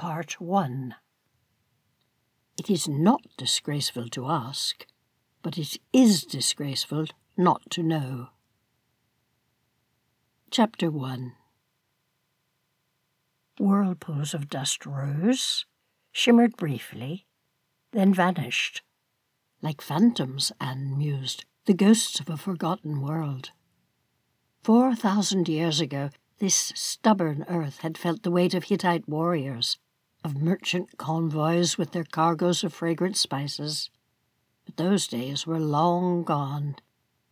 Part 1 It is not disgraceful to ask, but it is disgraceful not to know. Chapter 1 Whirlpools of dust rose, shimmered briefly, then vanished. Like phantoms, Anne mused, the ghosts of a forgotten world. Four thousand years ago, this stubborn earth had felt the weight of Hittite warriors, of merchant convoys with their cargoes of fragrant spices. But those days were long gone.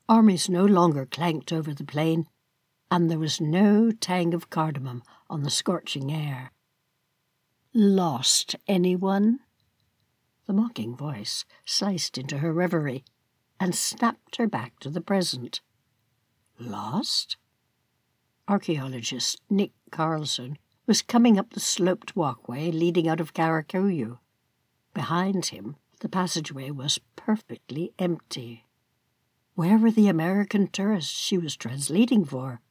Armies no longer clanked over the plain, and there was no tang of cardamom on the scorching air. Lost anyone? The mocking voice sliced into her reverie and snapped her back to the present. Lost? Archaeologist Nick Carlson was coming up the sloped walkway leading out of Karakuyu. Behind him, the passageway was perfectly empty. Where were the American tourists she was translating for?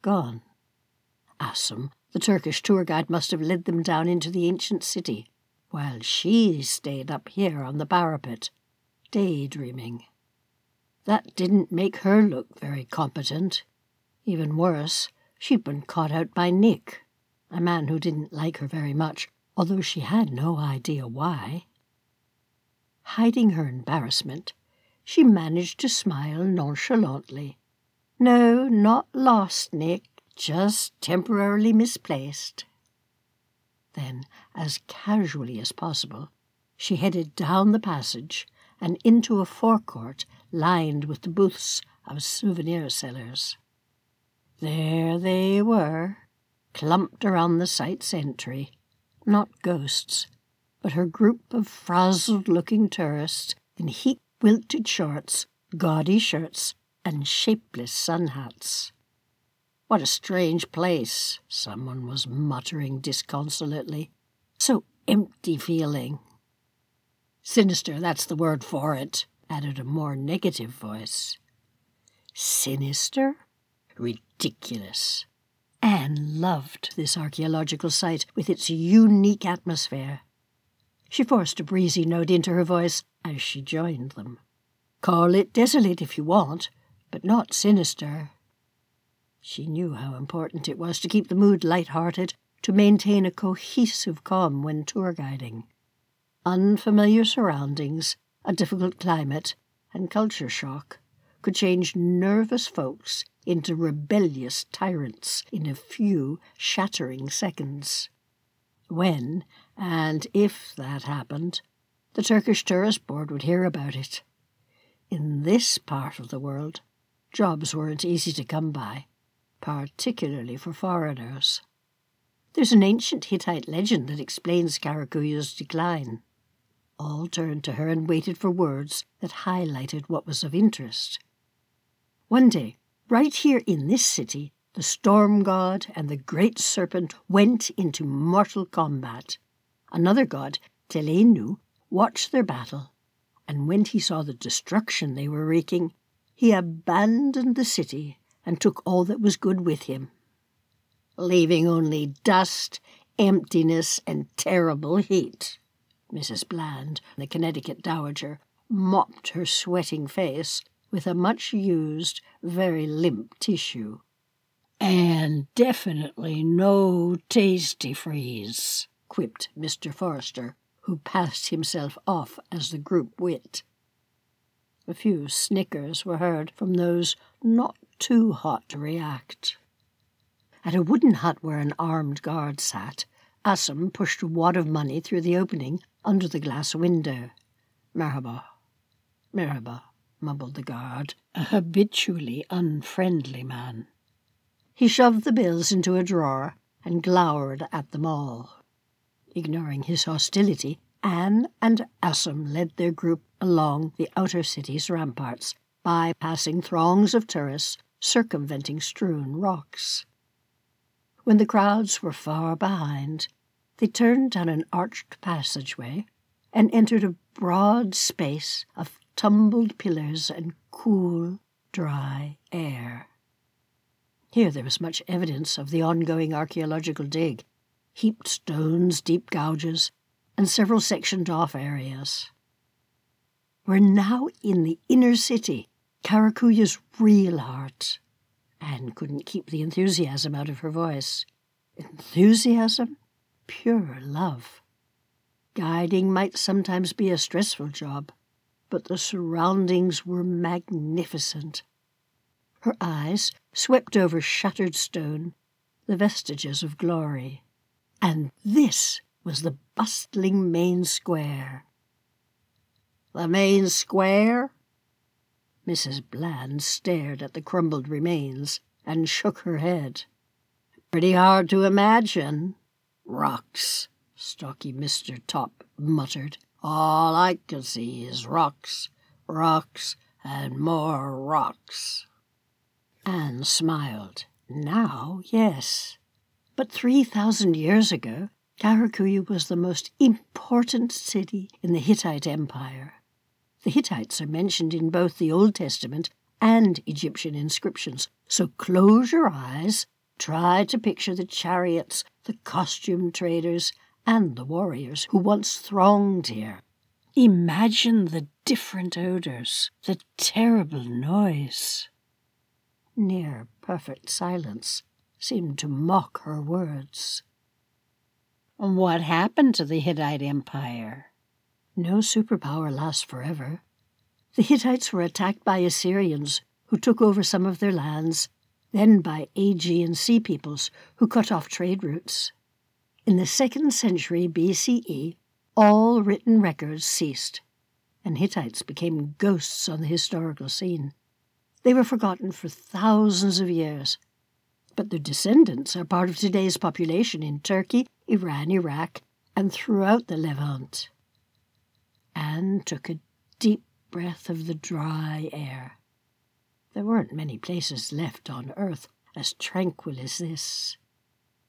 Gone. Assam, the Turkish tour guide, must have led them down into the ancient city, while she stayed up here on the parapet, daydreaming. That didn't make her look very competent. Even worse, she'd been caught out by Nick, a man who didn't like her very much, although she had no idea why. Hiding her embarrassment, she managed to smile nonchalantly. No, not lost, Nick, just temporarily misplaced. Then, as casually as possible, she headed down the passage and into a forecourt lined with the booths of souvenir sellers. There they were, clumped around the site's entry. Not ghosts, but her group of frazzled looking tourists in heat wilted shorts, gaudy shirts, and shapeless sun hats. What a strange place, someone was muttering disconsolately. So empty feeling. Sinister, that's the word for it, added a more negative voice. Sinister? Ridiculous. Anne loved this archaeological site with its unique atmosphere. She forced a breezy note into her voice as she joined them. Call it desolate if you want, but not sinister. She knew how important it was to keep the mood light-hearted, to maintain a cohesive calm when tour guiding. Unfamiliar surroundings, a difficult climate, and culture shock could change nervous folks into rebellious tyrants in a few shattering seconds. When, and if that happened, the Turkish Tourist Board would hear about it. In this part of the world, jobs weren't easy to come by, particularly for foreigners. There's an ancient Hittite legend that explains Karakuyu's decline. All turned to her and waited for words that highlighted what was of interest. One day, right here in this city, the storm god and the great serpent went into mortal combat. Another god, Telenu, watched their battle, and when he saw the destruction they were wreaking, he abandoned the city and took all that was good with him, leaving only dust, emptiness, and terrible heat. Mrs. Bland, the Connecticut dowager, mopped her sweating face with a much used, very limp tissue. And definitely no Tastee-Freez, quipped Mr. Forster, who passed himself off as the group wit. A few snickers were heard from those not too hot to react. At a wooden hut where an armed guard sat, Assam pushed a wad of money through the opening under the glass window. Merhaba. Merhaba mumbled the guard, a habitually unfriendly man. He shoved the bills into a drawer and glowered at them all. Ignoring his hostility, Anne and Assam led their group along the outer city's ramparts, bypassing throngs of tourists circumventing strewn rocks. When the crowds were far behind, they turned down an arched passageway and entered a broad space of tumbled pillars and cool, dry air. Here there was much evidence of the ongoing archaeological dig. heaped stones, deep gouges, and several sectioned off areas. We're now in the inner city, Karakuyu's real heart. Anne couldn't keep the enthusiasm out of her voice. Enthusiasm? Pure love. Guiding might sometimes be a stressful job, but the surroundings were magnificent. Her eyes swept over shattered stone, the vestiges of glory. And this was the bustling main square. The main square? Mrs. Bland stared at the crumbled remains and shook her head. Pretty hard to imagine. Rocks, stocky Mr. Top muttered. All I can see is rocks, rocks, and more rocks. Anne smiled. Now, yes. But 3,000 years ago, Karakuyu was the most important city in the Hittite Empire. The Hittites are mentioned in both the Old Testament and Egyptian inscriptions, so close your eyes, try to picture the chariots, the costume traders, and the warriors who once thronged here. Imagine the different odors, the terrible noise. Near perfect silence seemed to mock her words. What happened to the Hittite Empire? No superpower lasts forever. The Hittites were attacked by Assyrians, who took over some of their lands, then by Aegean sea peoples, who cut off trade routes. In the second century BCE, all written records ceased, and Hittites became ghosts on the historical scene. They were forgotten for thousands of years, but their descendants are part of today's population in Turkey, Iran, Iraq, and throughout the Levant. Anne took a deep breath of the dry air. There weren't many places left on earth as tranquil as this.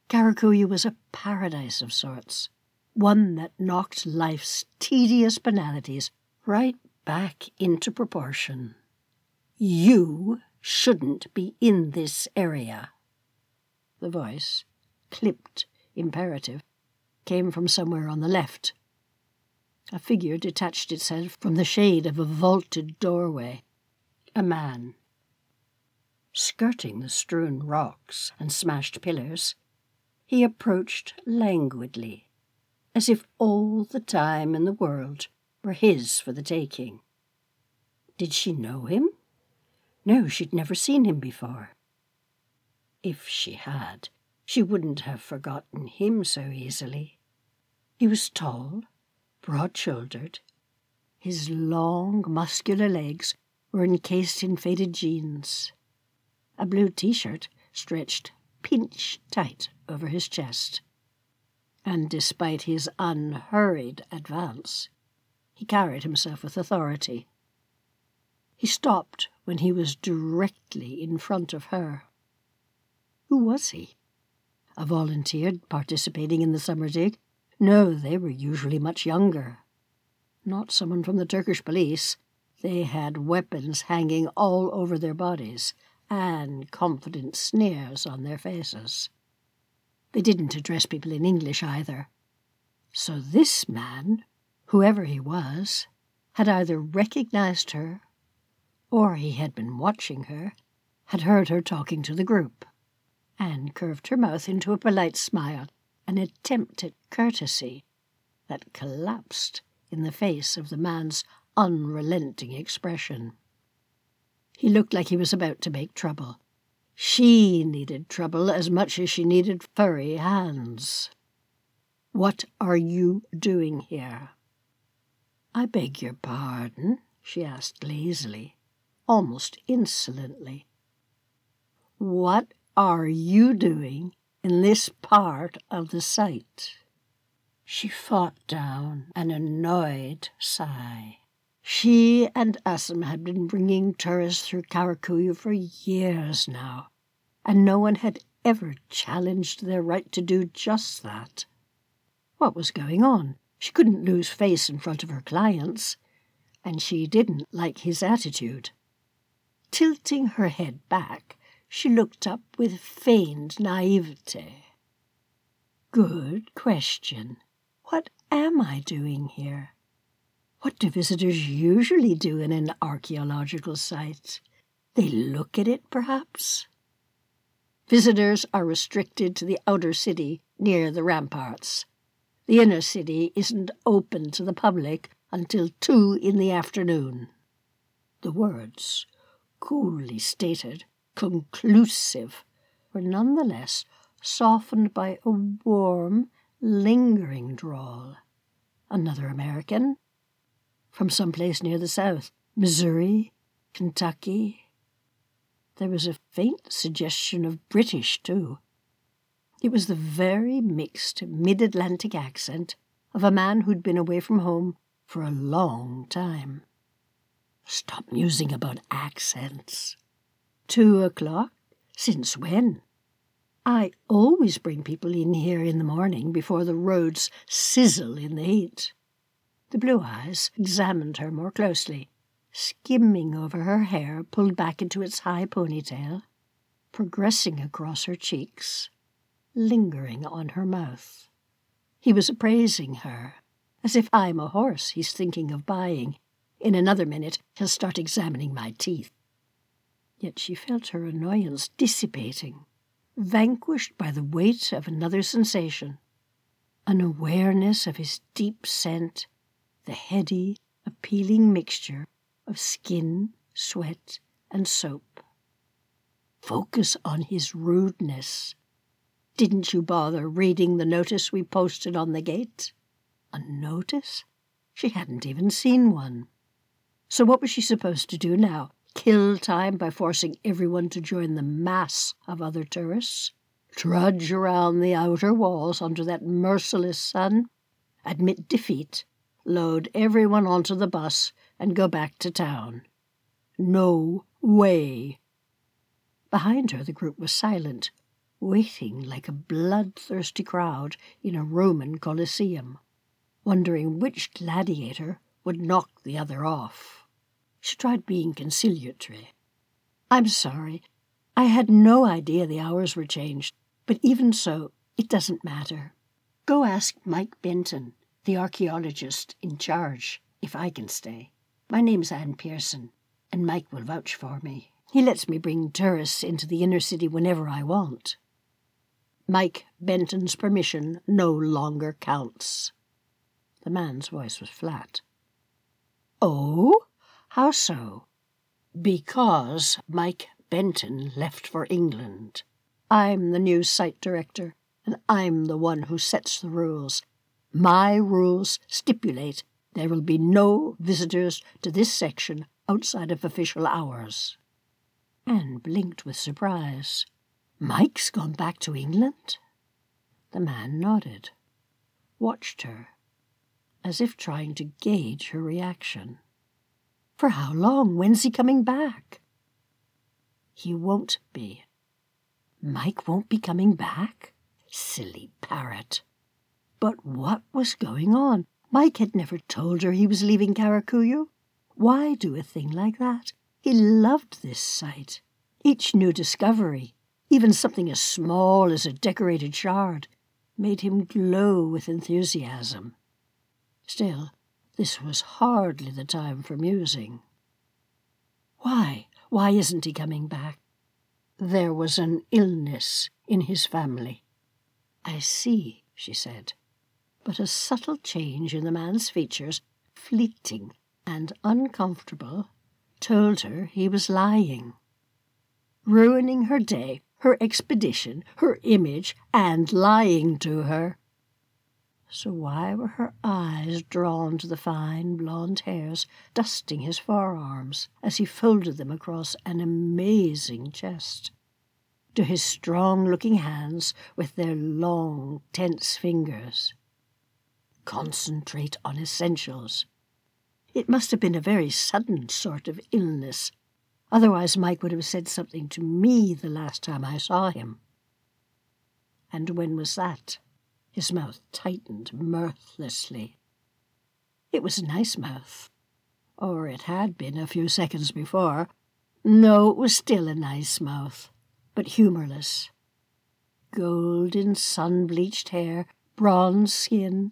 Karakuyu was a paradise of sorts, one that knocked life's tedious banalities right back into proportion. You shouldn't be in this area. The voice, clipped, imperative, came from somewhere on the left. A figure detached itself from the shade of a vaulted doorway. A man. Skirting the strewn rocks and smashed pillars, he approached languidly, as if all the time in the world were his for the taking. Did she know him? No, she'd never seen him before. If she had, she wouldn't have forgotten him so easily. He was tall, broad shouldered. His long, muscular legs were encased in faded jeans. A blue t shirt stretched pinch tight over his chest. And despite his unhurried advance, he carried himself with authority. He stopped when he was directly in front of her. Who was he? A volunteer participating in the summer dig? No, they were usually much younger. Not someone from the Turkish police. They had weapons hanging all over their bodies and confident sneers on their faces. They didn't address people in English either. So this man, whoever he was, had either recognized her or he had been watching her, had heard her talking to the group. Anne curved her mouth into a polite smile, an attempt at courtesy that collapsed in the face of the man's unrelenting expression. He looked like he was about to make trouble. She needed trouble as much as she needed furry hands. What are you doing here? I beg your pardon, she asked lazily almost insolently. What are you doing in this part of the site? She fought down an annoyed sigh. She and Asim had been bringing tourists through Karakuyu for years now, and no one had ever challenged their right to do just that. What was going on? She couldn't lose face in front of her clients, and she didn't like his attitude. Tilting her head back, she looked up with feigned naivete. good question. What am I doing here? What do visitors usually do in an archaeological site? They look at it, perhaps? Visitors are restricted to the outer city near the ramparts. The inner city isn't open to the public until two in the afternoon. The words, coolly stated, conclusive, were nonetheless softened by a warm, lingering drawl. Another American? From some place near the south, Missouri, Kentucky. There was a faint suggestion of British, too. It was the very mixed mid Atlantic accent of a man who'd been away from home for a long time. Stop musing about accents. Two o'clock? Since when? I always bring people in here in the morning before the roads sizzle in the heat. The blue eyes examined her more closely, skimming over her hair pulled back into its high ponytail, progressing across her cheeks, lingering on her mouth. He was appraising her, as if I'm a horse he's thinking of buying. In another minute, he'll start examining my teeth. Yet she felt her annoyance dissipating vanquished by the weight of another sensation an awareness of his deep scent, the heady, appealing mixture of skin, sweat, and soap. Focus on his rudeness. Didn't you bother reading the notice we posted on the gate? A notice? She hadn't even seen one. So what was she supposed to do now? kill time by forcing everyone to join the mass of other tourists, trudge around the outer walls under that merciless sun, admit defeat, load everyone onto the bus, and go back to town. No way. Behind her, the group was silent, waiting like a bloodthirsty crowd in a Roman Colosseum, wondering which gladiator would knock the other off. She tried being conciliatory. I'm sorry. I had no idea the hours were changed, but even so, it doesn't matter. Go ask Mike Benton, the archaeologist in charge, if I can stay. My name's Anne Pearson, and Mike will vouch for me. He lets me bring tourists into the inner city whenever I want. Mike Benton's permission no longer counts. The man's voice was flat. Oh? How so? Because Mike Benton left for England. I'm the new site director, and I'm the one who sets the rules. My rules stipulate there will be no visitors to this section outside of official hours. Anne blinked with surprise. Mike's gone back to England? The man nodded, watched her, as if trying to gauge her reaction. For how long? When's he coming back? He won't be. Mike won't be coming back? Silly parrot. But what was going on? Mike had never told her he was leaving Karakuyu. Why do a thing like that? He loved this site. Each new discovery, even something as small as a decorated shard, made him glow with enthusiasm. Still, this was hardly the time for musing. Why? Why isn't he coming back? There was an illness in his family. I see, she said, but a subtle change in the man's features, fleeting and uncomfortable, told her he was lying. Ruining her day, her expedition, her image, and lying to her. So why were her eyes drawn to the fine blonde hairs dusting his forearms as he folded them across an amazing chest? To his strong looking hands with their long, tense fingers? Concentrate on essentials. It must have been a very sudden sort of illness. Otherwise, Mike would have said something to me the last time I saw him. And when was that? His mouth tightened mirthlessly. It was a nice mouth. Or it had been a few seconds before. No, it was still a nice mouth, but humorless. golden sun bleached hair, bronze skin,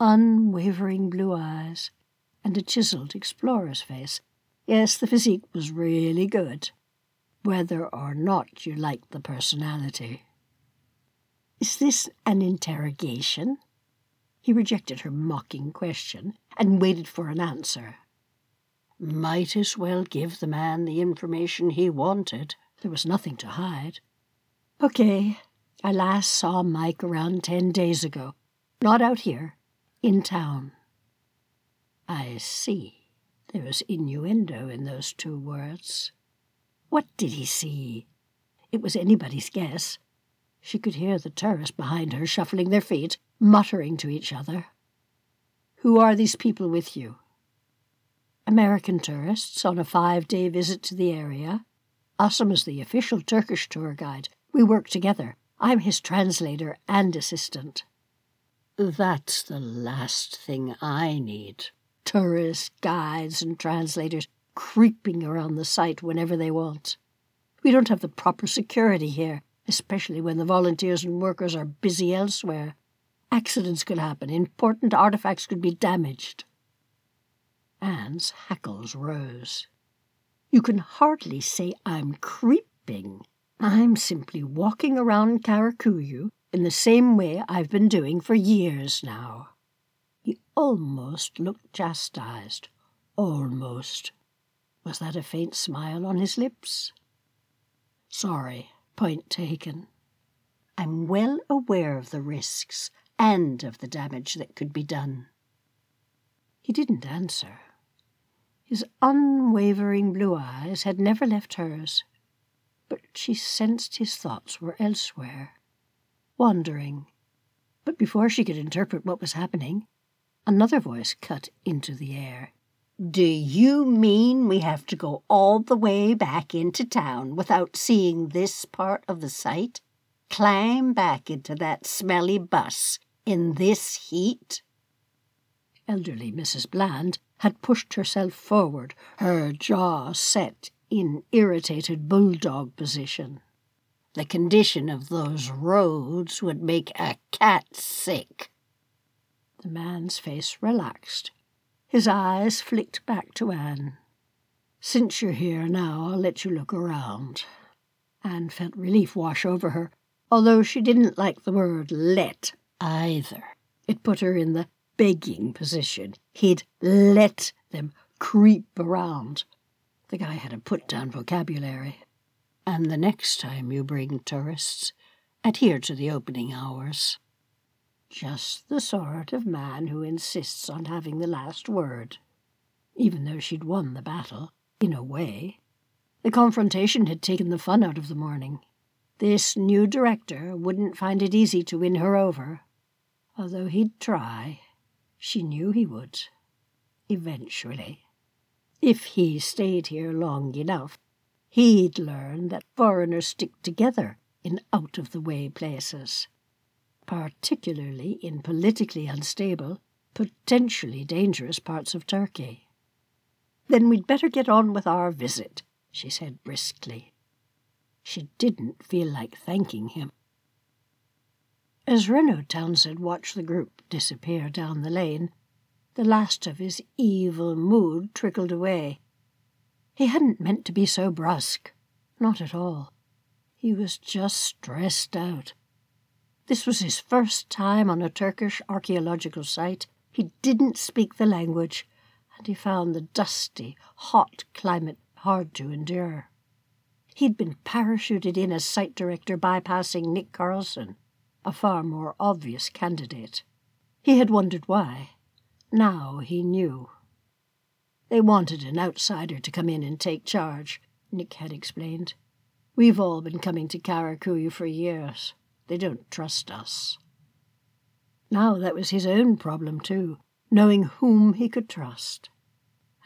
unwavering blue eyes, and a chiseled explorer's face. Yes, the physique was really good, whether or not you liked the personality. Is this an interrogation? He rejected her mocking question and waited for an answer. Might as well give the man the information he wanted. There was nothing to hide. Okay, I last saw Mike around ten days ago. Not out here, in town. I see. There was innuendo in those two words. What did he see? It was anybody's guess. She could hear the tourists behind her shuffling their feet, muttering to each other. Who are these people with you? American tourists on a five day visit to the area. Asim is the official Turkish tour guide. We work together. I'm his translator and assistant. That's the last thing I need. Tourists, guides, and translators creeping around the site whenever they want. We don't have the proper security here, especially when the volunteers and workers are busy elsewhere. Accidents could happen, important artifacts could be damaged. Anne's hackles rose. You can hardly say I'm creeping. I'm simply walking around Karakuyu in the same way I've been doing for years now. He almost looked chastised. Almost. Was that a faint smile on his lips? Sorry, point taken. I'm well aware of the risks and of the damage that could be done. He didn't answer. His unwavering blue eyes had never left hers but she sensed his thoughts were elsewhere, wandering. But before she could interpret what was happening, another voice cut into the air. Do you mean we have to go all the way back into town without seeing this part of the site? Climb back into that smelly bus in this heat? Elderly Mrs. Bland had pushed herself forward, her jaw set in irritated bulldog position. The condition of those roads would make a cat sick. The man's face relaxed. His eyes flicked back to Anne. Since you're here now, I'll let you look around. Anne felt relief wash over her, although she didn't like the word let either. It put her in the begging position. He'd let them creep around the guy had a put down vocabulary. And the next time you bring tourists, adhere to the opening hours. Just the sort of man who insists on having the last word. Even though she'd won the battle, in a way. The confrontation had taken the fun out of the morning. This new director wouldn't find it easy to win her over. Although he'd try, she knew he would. Eventually. If he stayed here long enough, he'd learn that foreigners stick together in out of the way places, particularly in politically unstable, potentially dangerous parts of Turkey. Then we'd better get on with our visit, she said briskly. She didn't feel like thanking him. As Renaud Townsend watched the group disappear down the lane, the last of his evil mood trickled away. He hadn't meant to be so brusque. Not at all. He was just stressed out. This was his first time on a Turkish archaeological site. He didn't speak the language, and he found the dusty, hot climate hard to endure. He'd been parachuted in as site director bypassing Nick Carlson, a far more obvious candidate. He had wondered why. Now he knew. They wanted an outsider to come in and take charge, Nick had explained. We've all been coming to Karakuyu for years. They don't trust us. Now that was his own problem, too, knowing whom he could trust.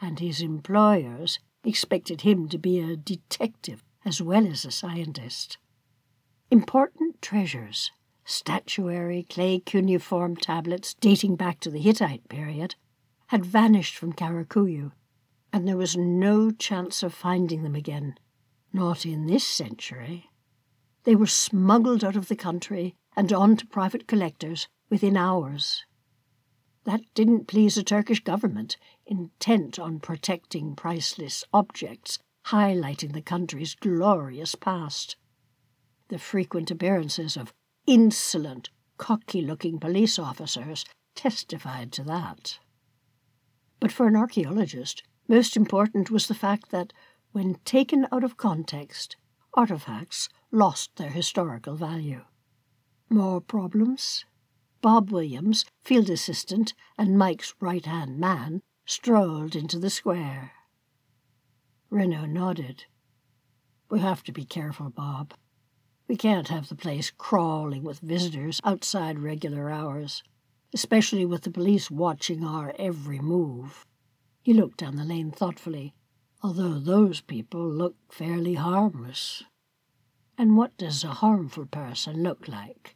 And his employers expected him to be a detective as well as a scientist. Important treasures statuary, clay cuneiform tablets dating back to the Hittite period, had vanished from Karakuyu, and there was no chance of finding them again, not in this century. They were smuggled out of the country and on to private collectors within hours. That didn't please the Turkish government, intent on protecting priceless objects, highlighting the country's glorious past. The frequent appearances of insolent, cocky looking police officers testified to that. But for an archaeologist, most important was the fact that, when taken out of context, artifacts lost their historical value. More problems? Bob Williams, field assistant and Mike's right hand man, strolled into the square. Renault nodded. We have to be careful, Bob. We can't have the place crawling with visitors outside regular hours, especially with the police watching our every move. He looked down the lane thoughtfully, although those people look fairly harmless. And what does a harmful person look like?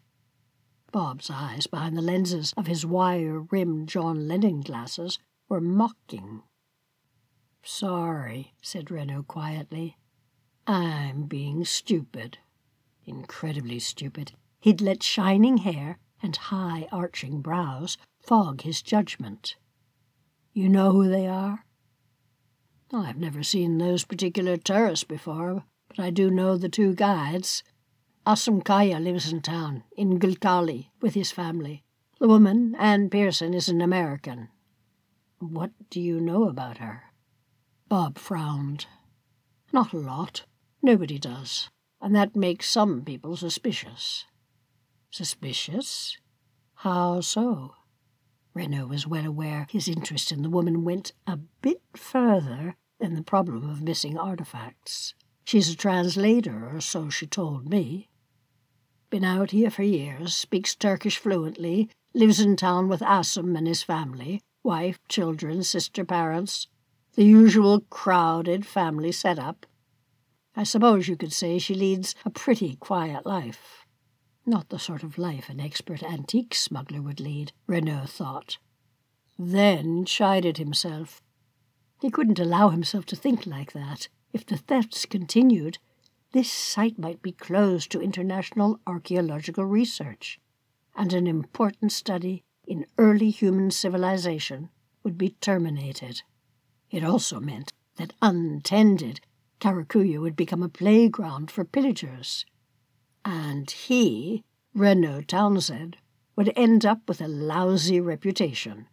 Bob's eyes, behind the lenses of his wire rimmed John Lennon glasses, were mocking. Sorry, said Renault quietly. I'm being stupid incredibly stupid. He'd let shining hair and high arching brows fog his judgment. You know who they are? I've never seen those particular tourists before, but I do know the two guides. Assam Kaya lives in town, in Gilkali, with his family. The woman, Anne Pearson, is an American. What do you know about her? Bob frowned. Not a lot. Nobody does and that makes some people suspicious. Suspicious? How so? Renault was well aware his interest in the woman went a bit further than the problem of missing artifacts. She's a translator, or so she told me. Been out here for years, speaks Turkish fluently, lives in town with Assam and his family, wife, children, sister, parents. The usual crowded family setup. I suppose you could say she leads a pretty quiet life. Not the sort of life an expert antique smuggler would lead, Renault thought. Then chided himself. He couldn't allow himself to think like that. If the thefts continued, this site might be closed to international archaeological research, and an important study in early human civilization would be terminated. It also meant that untended Karakuyu would become a playground for pillagers. And he, Renault Townsend, would end up with a lousy reputation,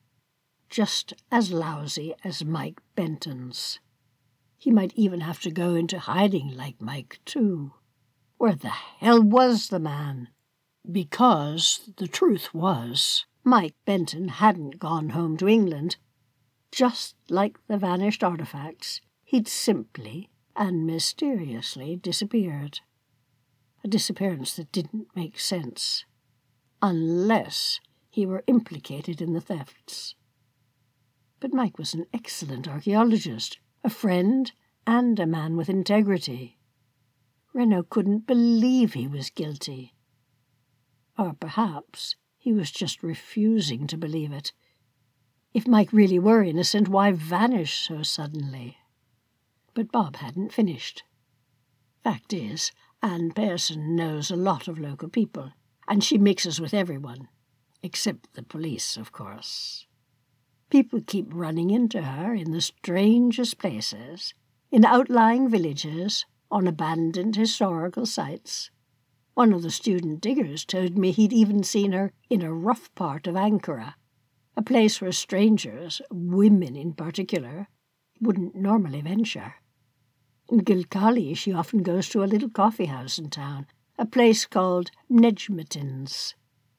just as lousy as Mike Benton's. He might even have to go into hiding like Mike, too. Where the hell was the man? Because the truth was, Mike Benton hadn't gone home to England. Just like the vanished artifacts, he'd simply and mysteriously disappeared. A disappearance that didn't make sense, unless he were implicated in the thefts. But Mike was an excellent archaeologist, a friend, and a man with integrity. Renault couldn't believe he was guilty. Or perhaps he was just refusing to believe it. If Mike really were innocent, why vanish so suddenly? But Bob hadn't finished. Fact is, Anne Pearson knows a lot of local people, and she mixes with everyone, except the police, of course. People keep running into her in the strangest places, in outlying villages, on abandoned historical sites. One of the student diggers told me he'd even seen her in a rough part of Ankara, a place where strangers, women in particular, wouldn't normally venture. In Gilkali, she often goes to a little coffee house in town, a place called Nejmetin's.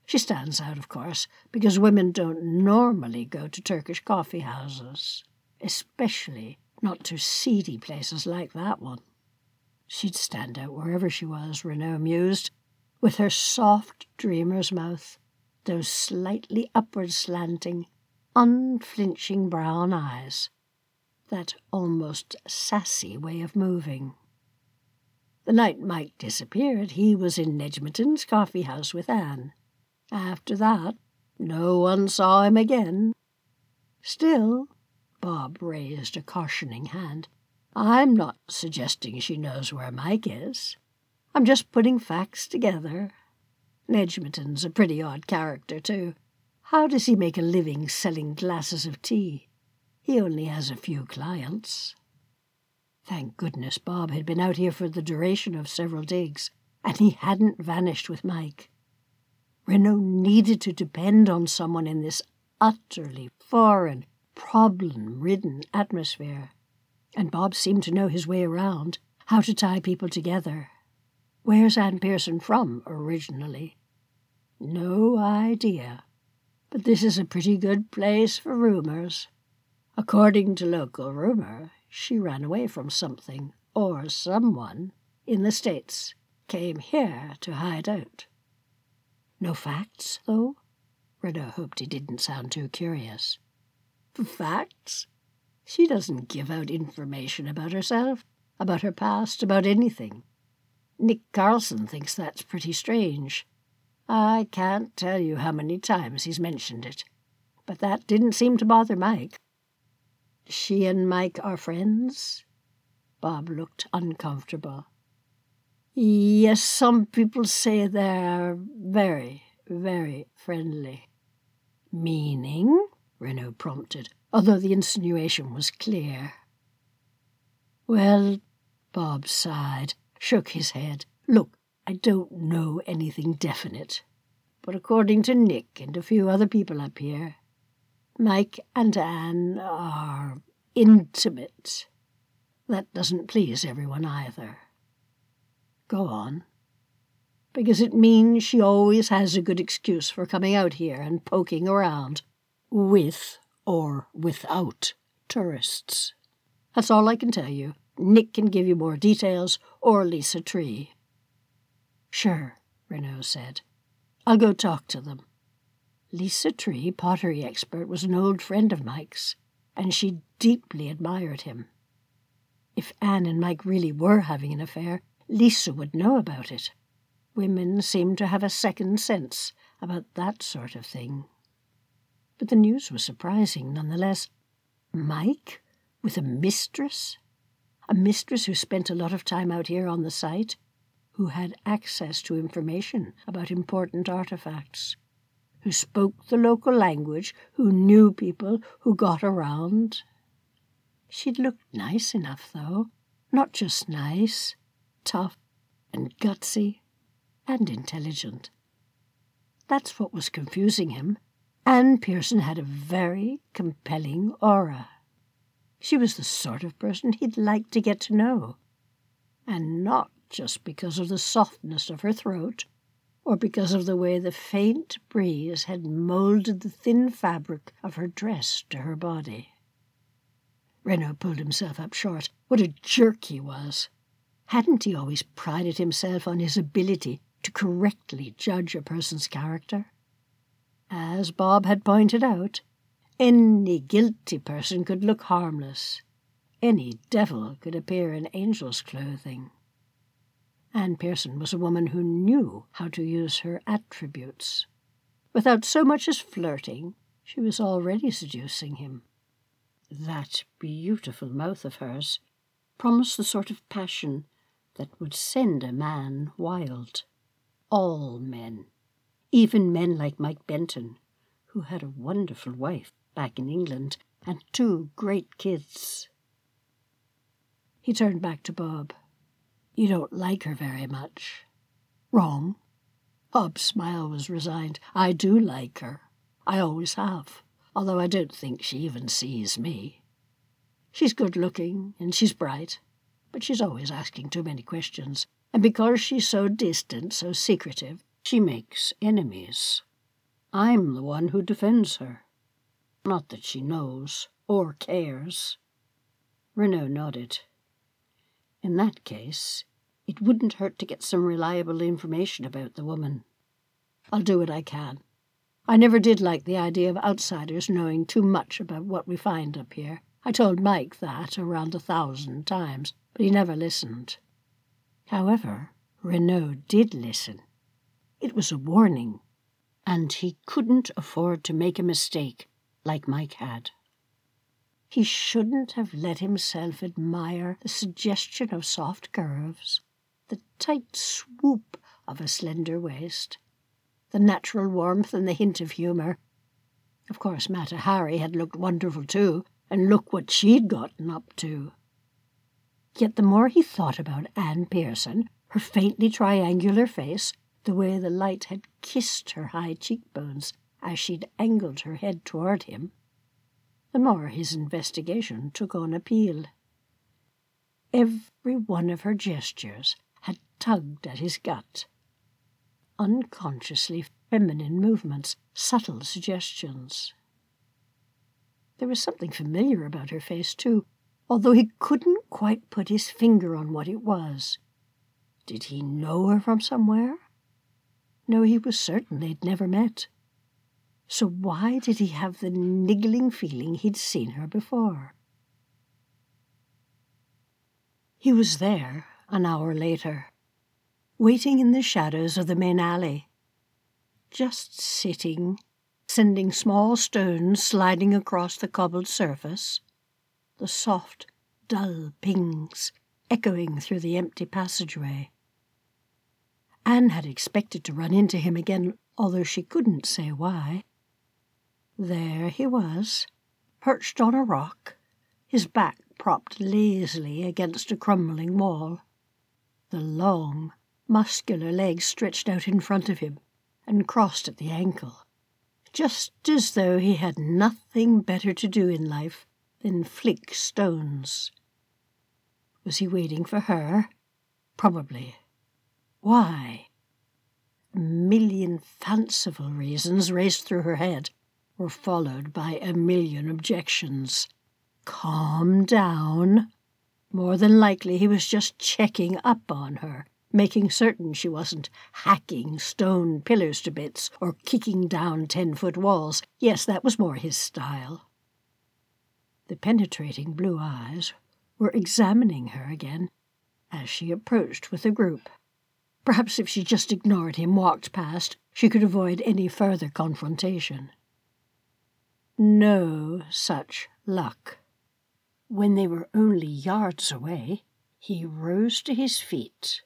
She stands out, of course, because women don't normally go to Turkish coffee houses, especially not to seedy places like that one. She'd stand out wherever she was, Renault mused, with her soft dreamer's mouth, those slightly upward slanting, unflinching brown eyes, that almost sassy way of moving. The night Mike disappeared, he was in Nejmetin's coffee house with Anne. After that, no one saw him again. Still, Bob raised a cautioning hand. I'm not suggesting she knows where Mike is. I'm just putting facts together. Edgerton's a pretty odd character, too. How does he make a living selling glasses of tea? He only has a few clients. Thank goodness Bob had been out here for the duration of several digs, and he hadn't vanished with Mike. Renault needed to depend on someone in this utterly foreign, problem ridden atmosphere, and Bob seemed to know his way around, how to tie people together. Where's Anne Pearson from, originally? No idea. But this is a pretty good place for rumors. According to local rumor, she ran away from something or someone in the States, came here to hide out. No facts, though? Renault hoped he didn't sound too curious. Facts? She doesn't give out information about herself, about her past, about anything. Nick Carlson thinks that's pretty strange. I can't tell you how many times he's mentioned it, but that didn't seem to bother Mike. She and Mike are friends? Bob looked uncomfortable. Yes, some people say they're very, very friendly. Meaning? Renault prompted, although the insinuation was clear. Well, Bob sighed, shook his head. Look, I don't know anything definite, but according to Nick and a few other people up here, Mike and Anne are intimate. That doesn't please everyone either. Go on. Because it means she always has a good excuse for coming out here and poking around, with or without tourists. That's all I can tell you. Nick can give you more details, or Lisa Tree. Sure, Renault said. I'll go talk to them. Lisa Tree, pottery expert, was an old friend of Mike's, and she deeply admired him. If Anne and Mike really were having an affair, Lisa would know about it. Women seemed to have a second sense about that sort of thing. But the news was surprising nonetheless. Mike with a mistress? A mistress who spent a lot of time out here on the site, who had access to information about important artifacts who spoke the local language, who knew people, who got around. She'd looked nice enough, though. Not just nice, tough and gutsy and intelligent. That's what was confusing him. Anne Pearson had a very compelling aura. She was the sort of person he'd like to get to know. And not just because of the softness of her throat or because of the way the faint breeze had moulded the thin fabric of her dress to her body. Renault pulled himself up short. What a jerk he was! Hadn't he always prided himself on his ability to correctly judge a person's character? As Bob had pointed out, any guilty person could look harmless. Any devil could appear in angel's clothing. Anne Pearson was a woman who knew how to use her attributes. Without so much as flirting, she was already seducing him. That beautiful mouth of hers promised the sort of passion that would send a man wild. All men, even men like Mike Benton, who had a wonderful wife back in England and two great kids. He turned back to Bob. You don't like her very much. Wrong. Bob's smile was resigned. I do like her. I always have, although I don't think she even sees me. She's good looking and she's bright, but she's always asking too many questions, and because she's so distant, so secretive, she makes enemies. I'm the one who defends her. Not that she knows or cares. Renault nodded. In that case, it wouldn't hurt to get some reliable information about the woman. I'll do what I can. I never did like the idea of outsiders knowing too much about what we find up here. I told Mike that around a thousand times, but he never listened. However, Renault did listen. It was a warning, and he couldn't afford to make a mistake like Mike had. He shouldn't have let himself admire the suggestion of soft curves, the tight swoop of a slender waist, the natural warmth and the hint of humour. Of course, Mata Hari had looked wonderful too, and look what she'd gotten up to. Yet the more he thought about Anne Pearson, her faintly triangular face, the way the light had kissed her high cheekbones as she'd angled her head toward him, the more his investigation took on appeal. Every one of her gestures had tugged at his gut. Unconsciously feminine movements, subtle suggestions. There was something familiar about her face, too, although he couldn't quite put his finger on what it was. Did he know her from somewhere? No, he was certain they'd never met. So why did he have the niggling feeling he'd seen her before? He was there an hour later, waiting in the shadows of the main alley, just sitting, sending small stones sliding across the cobbled surface, the soft, dull pings echoing through the empty passageway. Anne had expected to run into him again, although she couldn't say why. There he was, perched on a rock, his back propped lazily against a crumbling wall, the long, muscular legs stretched out in front of him and crossed at the ankle, just as though he had nothing better to do in life than flick stones. Was he waiting for her? Probably. Why? A million fanciful reasons raced through her head, were followed by a million objections. Calm down. More than likely he was just checking up on her, making certain she wasn't hacking stone pillars to bits or kicking down ten foot walls. Yes, that was more his style. The penetrating blue eyes were examining her again as she approached with the group. Perhaps if she just ignored him, walked past, she could avoid any further confrontation. No such luck. When they were only yards away, he rose to his feet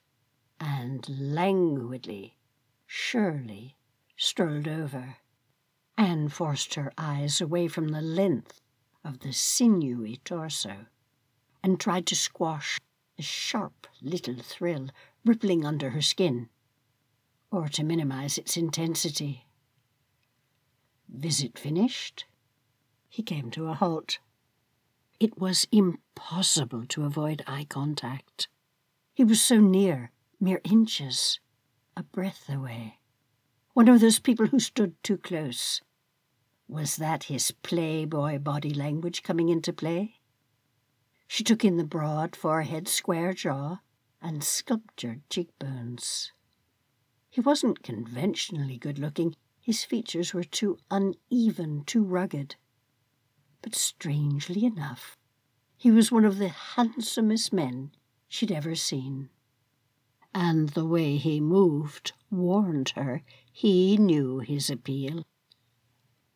and languidly, surely, strolled over. Anne forced her eyes away from the length of the sinewy torso and tried to squash the sharp little thrill rippling under her skin, or to minimize its intensity. Visit finished, he came to a halt. It was impossible to avoid eye contact. He was so near, mere inches, a breath away. One of those people who stood too close. Was that his playboy body language coming into play? She took in the broad forehead, square jaw, and sculptured cheekbones. He wasn't conventionally good looking. His features were too uneven, too rugged. But strangely enough, he was one of the handsomest men she'd ever seen. And the way he moved warned her he knew his appeal.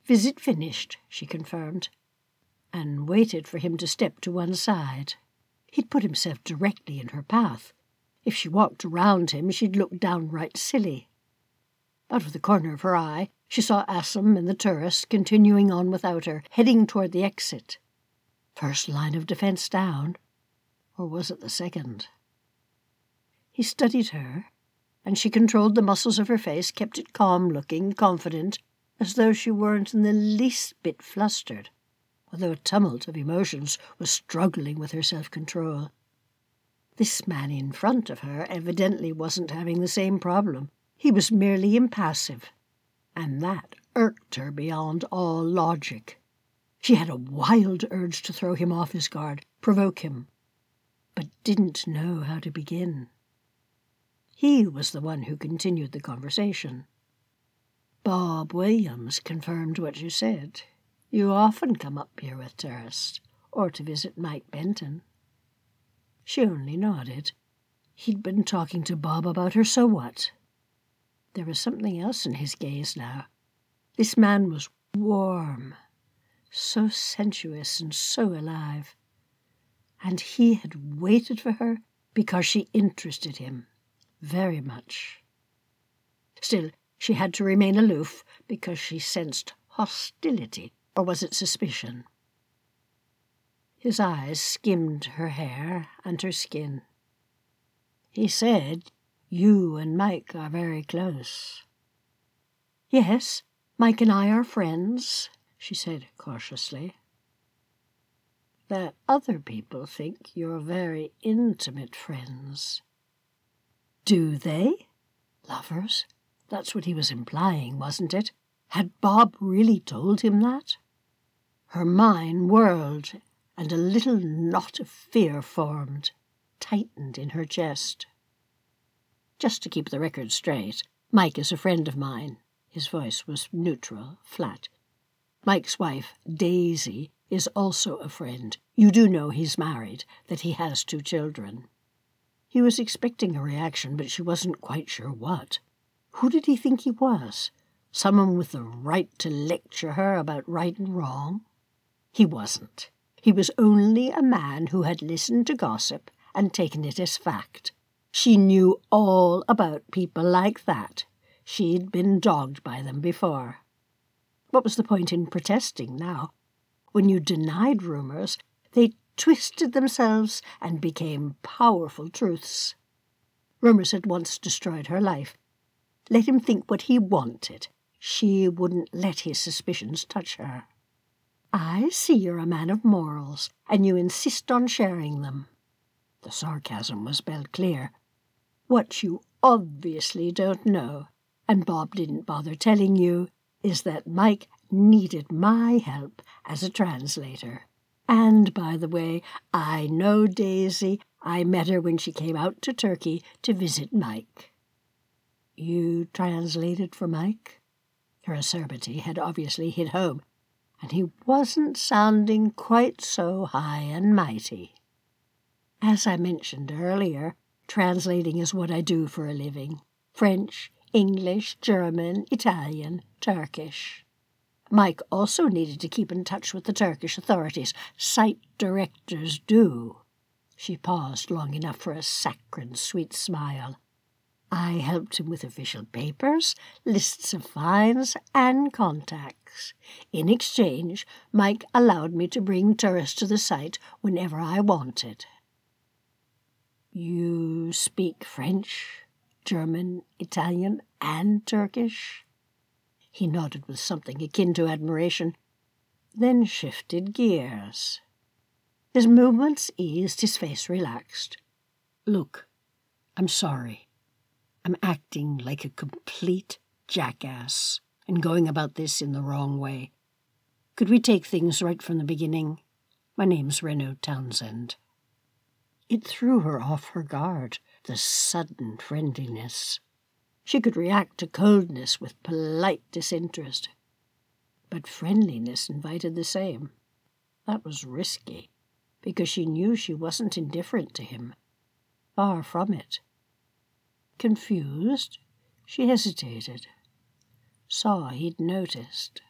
Visit finished, she confirmed, and waited for him to step to one side. He'd put himself directly in her path. If she walked around him, she'd look downright silly. Out of the corner of her eye, she saw Assam and the tourist continuing on without her, heading toward the exit. First line of defense down, or was it the second? He studied her, and she controlled the muscles of her face, kept it calm looking, confident, as though she weren't in the least bit flustered, although a tumult of emotions was struggling with her self control. This man in front of her evidently wasn't having the same problem. He was merely impassive, and that irked her beyond all logic. She had a wild urge to throw him off his guard, provoke him, but didn't know how to begin. He was the one who continued the conversation. Bob Williams confirmed what you said. You often come up here with tourists, or to visit Mike Benton. She only nodded. He'd been talking to Bob about her, so what? There was something else in his gaze now. This man was warm, so sensuous and so alive. And he had waited for her because she interested him. very much. Still, she had to remain aloof because she sensed hostility, or was it suspicion? His eyes skimmed her hair and her skin. He said, You and Mike are very close. Yes, Mike and I are friends, she said cautiously. That other people think you're very intimate friends. Do they? Lovers? That's what he was implying, wasn't it? Had Bob really told him that? Her mind whirled, and a little knot of fear formed, tightened in her chest. Just to keep the record straight, Mike is a friend of mine. His voice was neutral, flat. Mike's wife, Daisy, is also a friend. You do know he's married, that he has two children. He was expecting a reaction, but she wasn't quite sure what. Who did he think he was? Someone with the right to lecture her about right and wrong? He wasn't. He was only a man who had listened to gossip and taken it as fact. She knew all about people like that. She'd been dogged by them before. What was the point in protesting now? When you denied rumours, they twisted themselves and became powerful truths. Rumours had once destroyed her life. Let him think what he wanted. She wouldn't let his suspicions touch her. I see you're a man of morals, and you insist on sharing them. The sarcasm was spelled clear. What you obviously don't know, and Bob didn't bother telling you, is that Mike needed my help as a translator. And, by the way, I know Daisy. I met her when she came out to Turkey to visit Mike. You translated for Mike? Her acerbity had obviously hit home, and he wasn't sounding quite so high and mighty. As I mentioned earlier, translating is what I do for a living French, English, German, Italian, Turkish. Mike also needed to keep in touch with the Turkish authorities. Site directors do. She paused long enough for a saccharine sweet smile. I helped him with official papers, lists of fines, and contacts. In exchange, Mike allowed me to bring tourists to the site whenever I wanted. You speak French, German, Italian, and Turkish? He nodded with something akin to admiration, then shifted gears. His movements eased, his face relaxed. Look, I'm sorry. I'm acting like a complete jackass and going about this in the wrong way. Could we take things right from the beginning? My name's Renault Townsend. It threw her off her guard, the sudden friendliness. She could react to coldness with polite disinterest. But friendliness invited the same. That was risky, because she knew she wasn't indifferent to him. Far from it. Confused, she hesitated. Saw he'd noticed.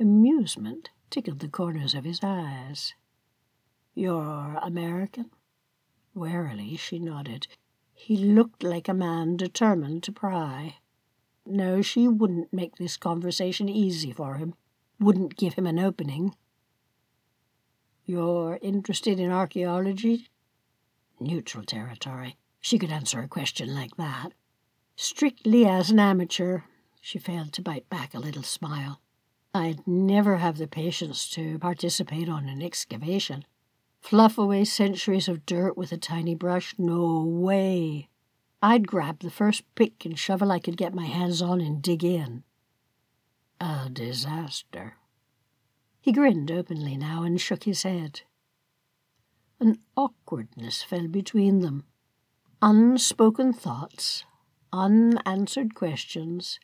Amusement tickled the corners of his eyes. You're American? Warily she nodded. He looked like a man determined to pry. No, she wouldn't make this conversation easy for him, wouldn't give him an opening. You're interested in archaeology? Neutral territory. She could answer a question like that. Strictly as an amateur, she failed to bite back a little smile. I'd never have the patience to participate on an excavation. Fluff away centuries of dirt with a tiny brush? No way. I'd grab the first pick and shovel I could get my hands on and dig in. A disaster. He grinned openly now and shook his head. An awkwardness fell between them. Unspoken thoughts, unanswered questions,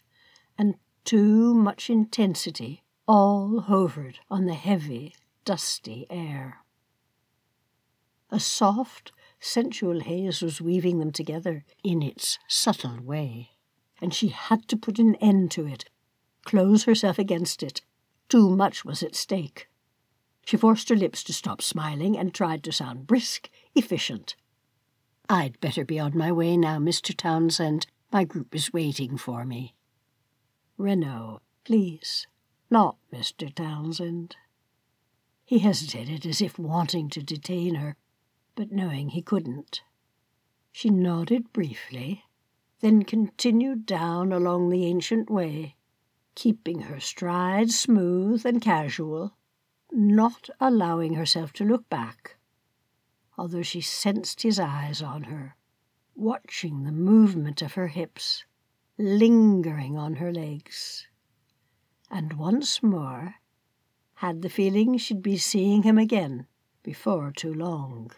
and too much intensity all hovered on the heavy, dusty air. A soft, sensual haze was weaving them together in its subtle way, and she had to put an end to it, close herself against it. Too much was at stake. She forced her lips to stop smiling and tried to sound brisk, efficient. I'd better be on my way now, Mr. Townsend. My group is waiting for me. Renault, please. Not Mr. Townsend. He hesitated as if wanting to detain her, but knowing he couldn't. She nodded briefly, then continued down along the ancient way, keeping her stride smooth and casual, not allowing herself to look back, although she sensed his eyes on her, watching the movement of her hips, lingering on her legs. And once more had the feeling she'd be seeing him again before too long.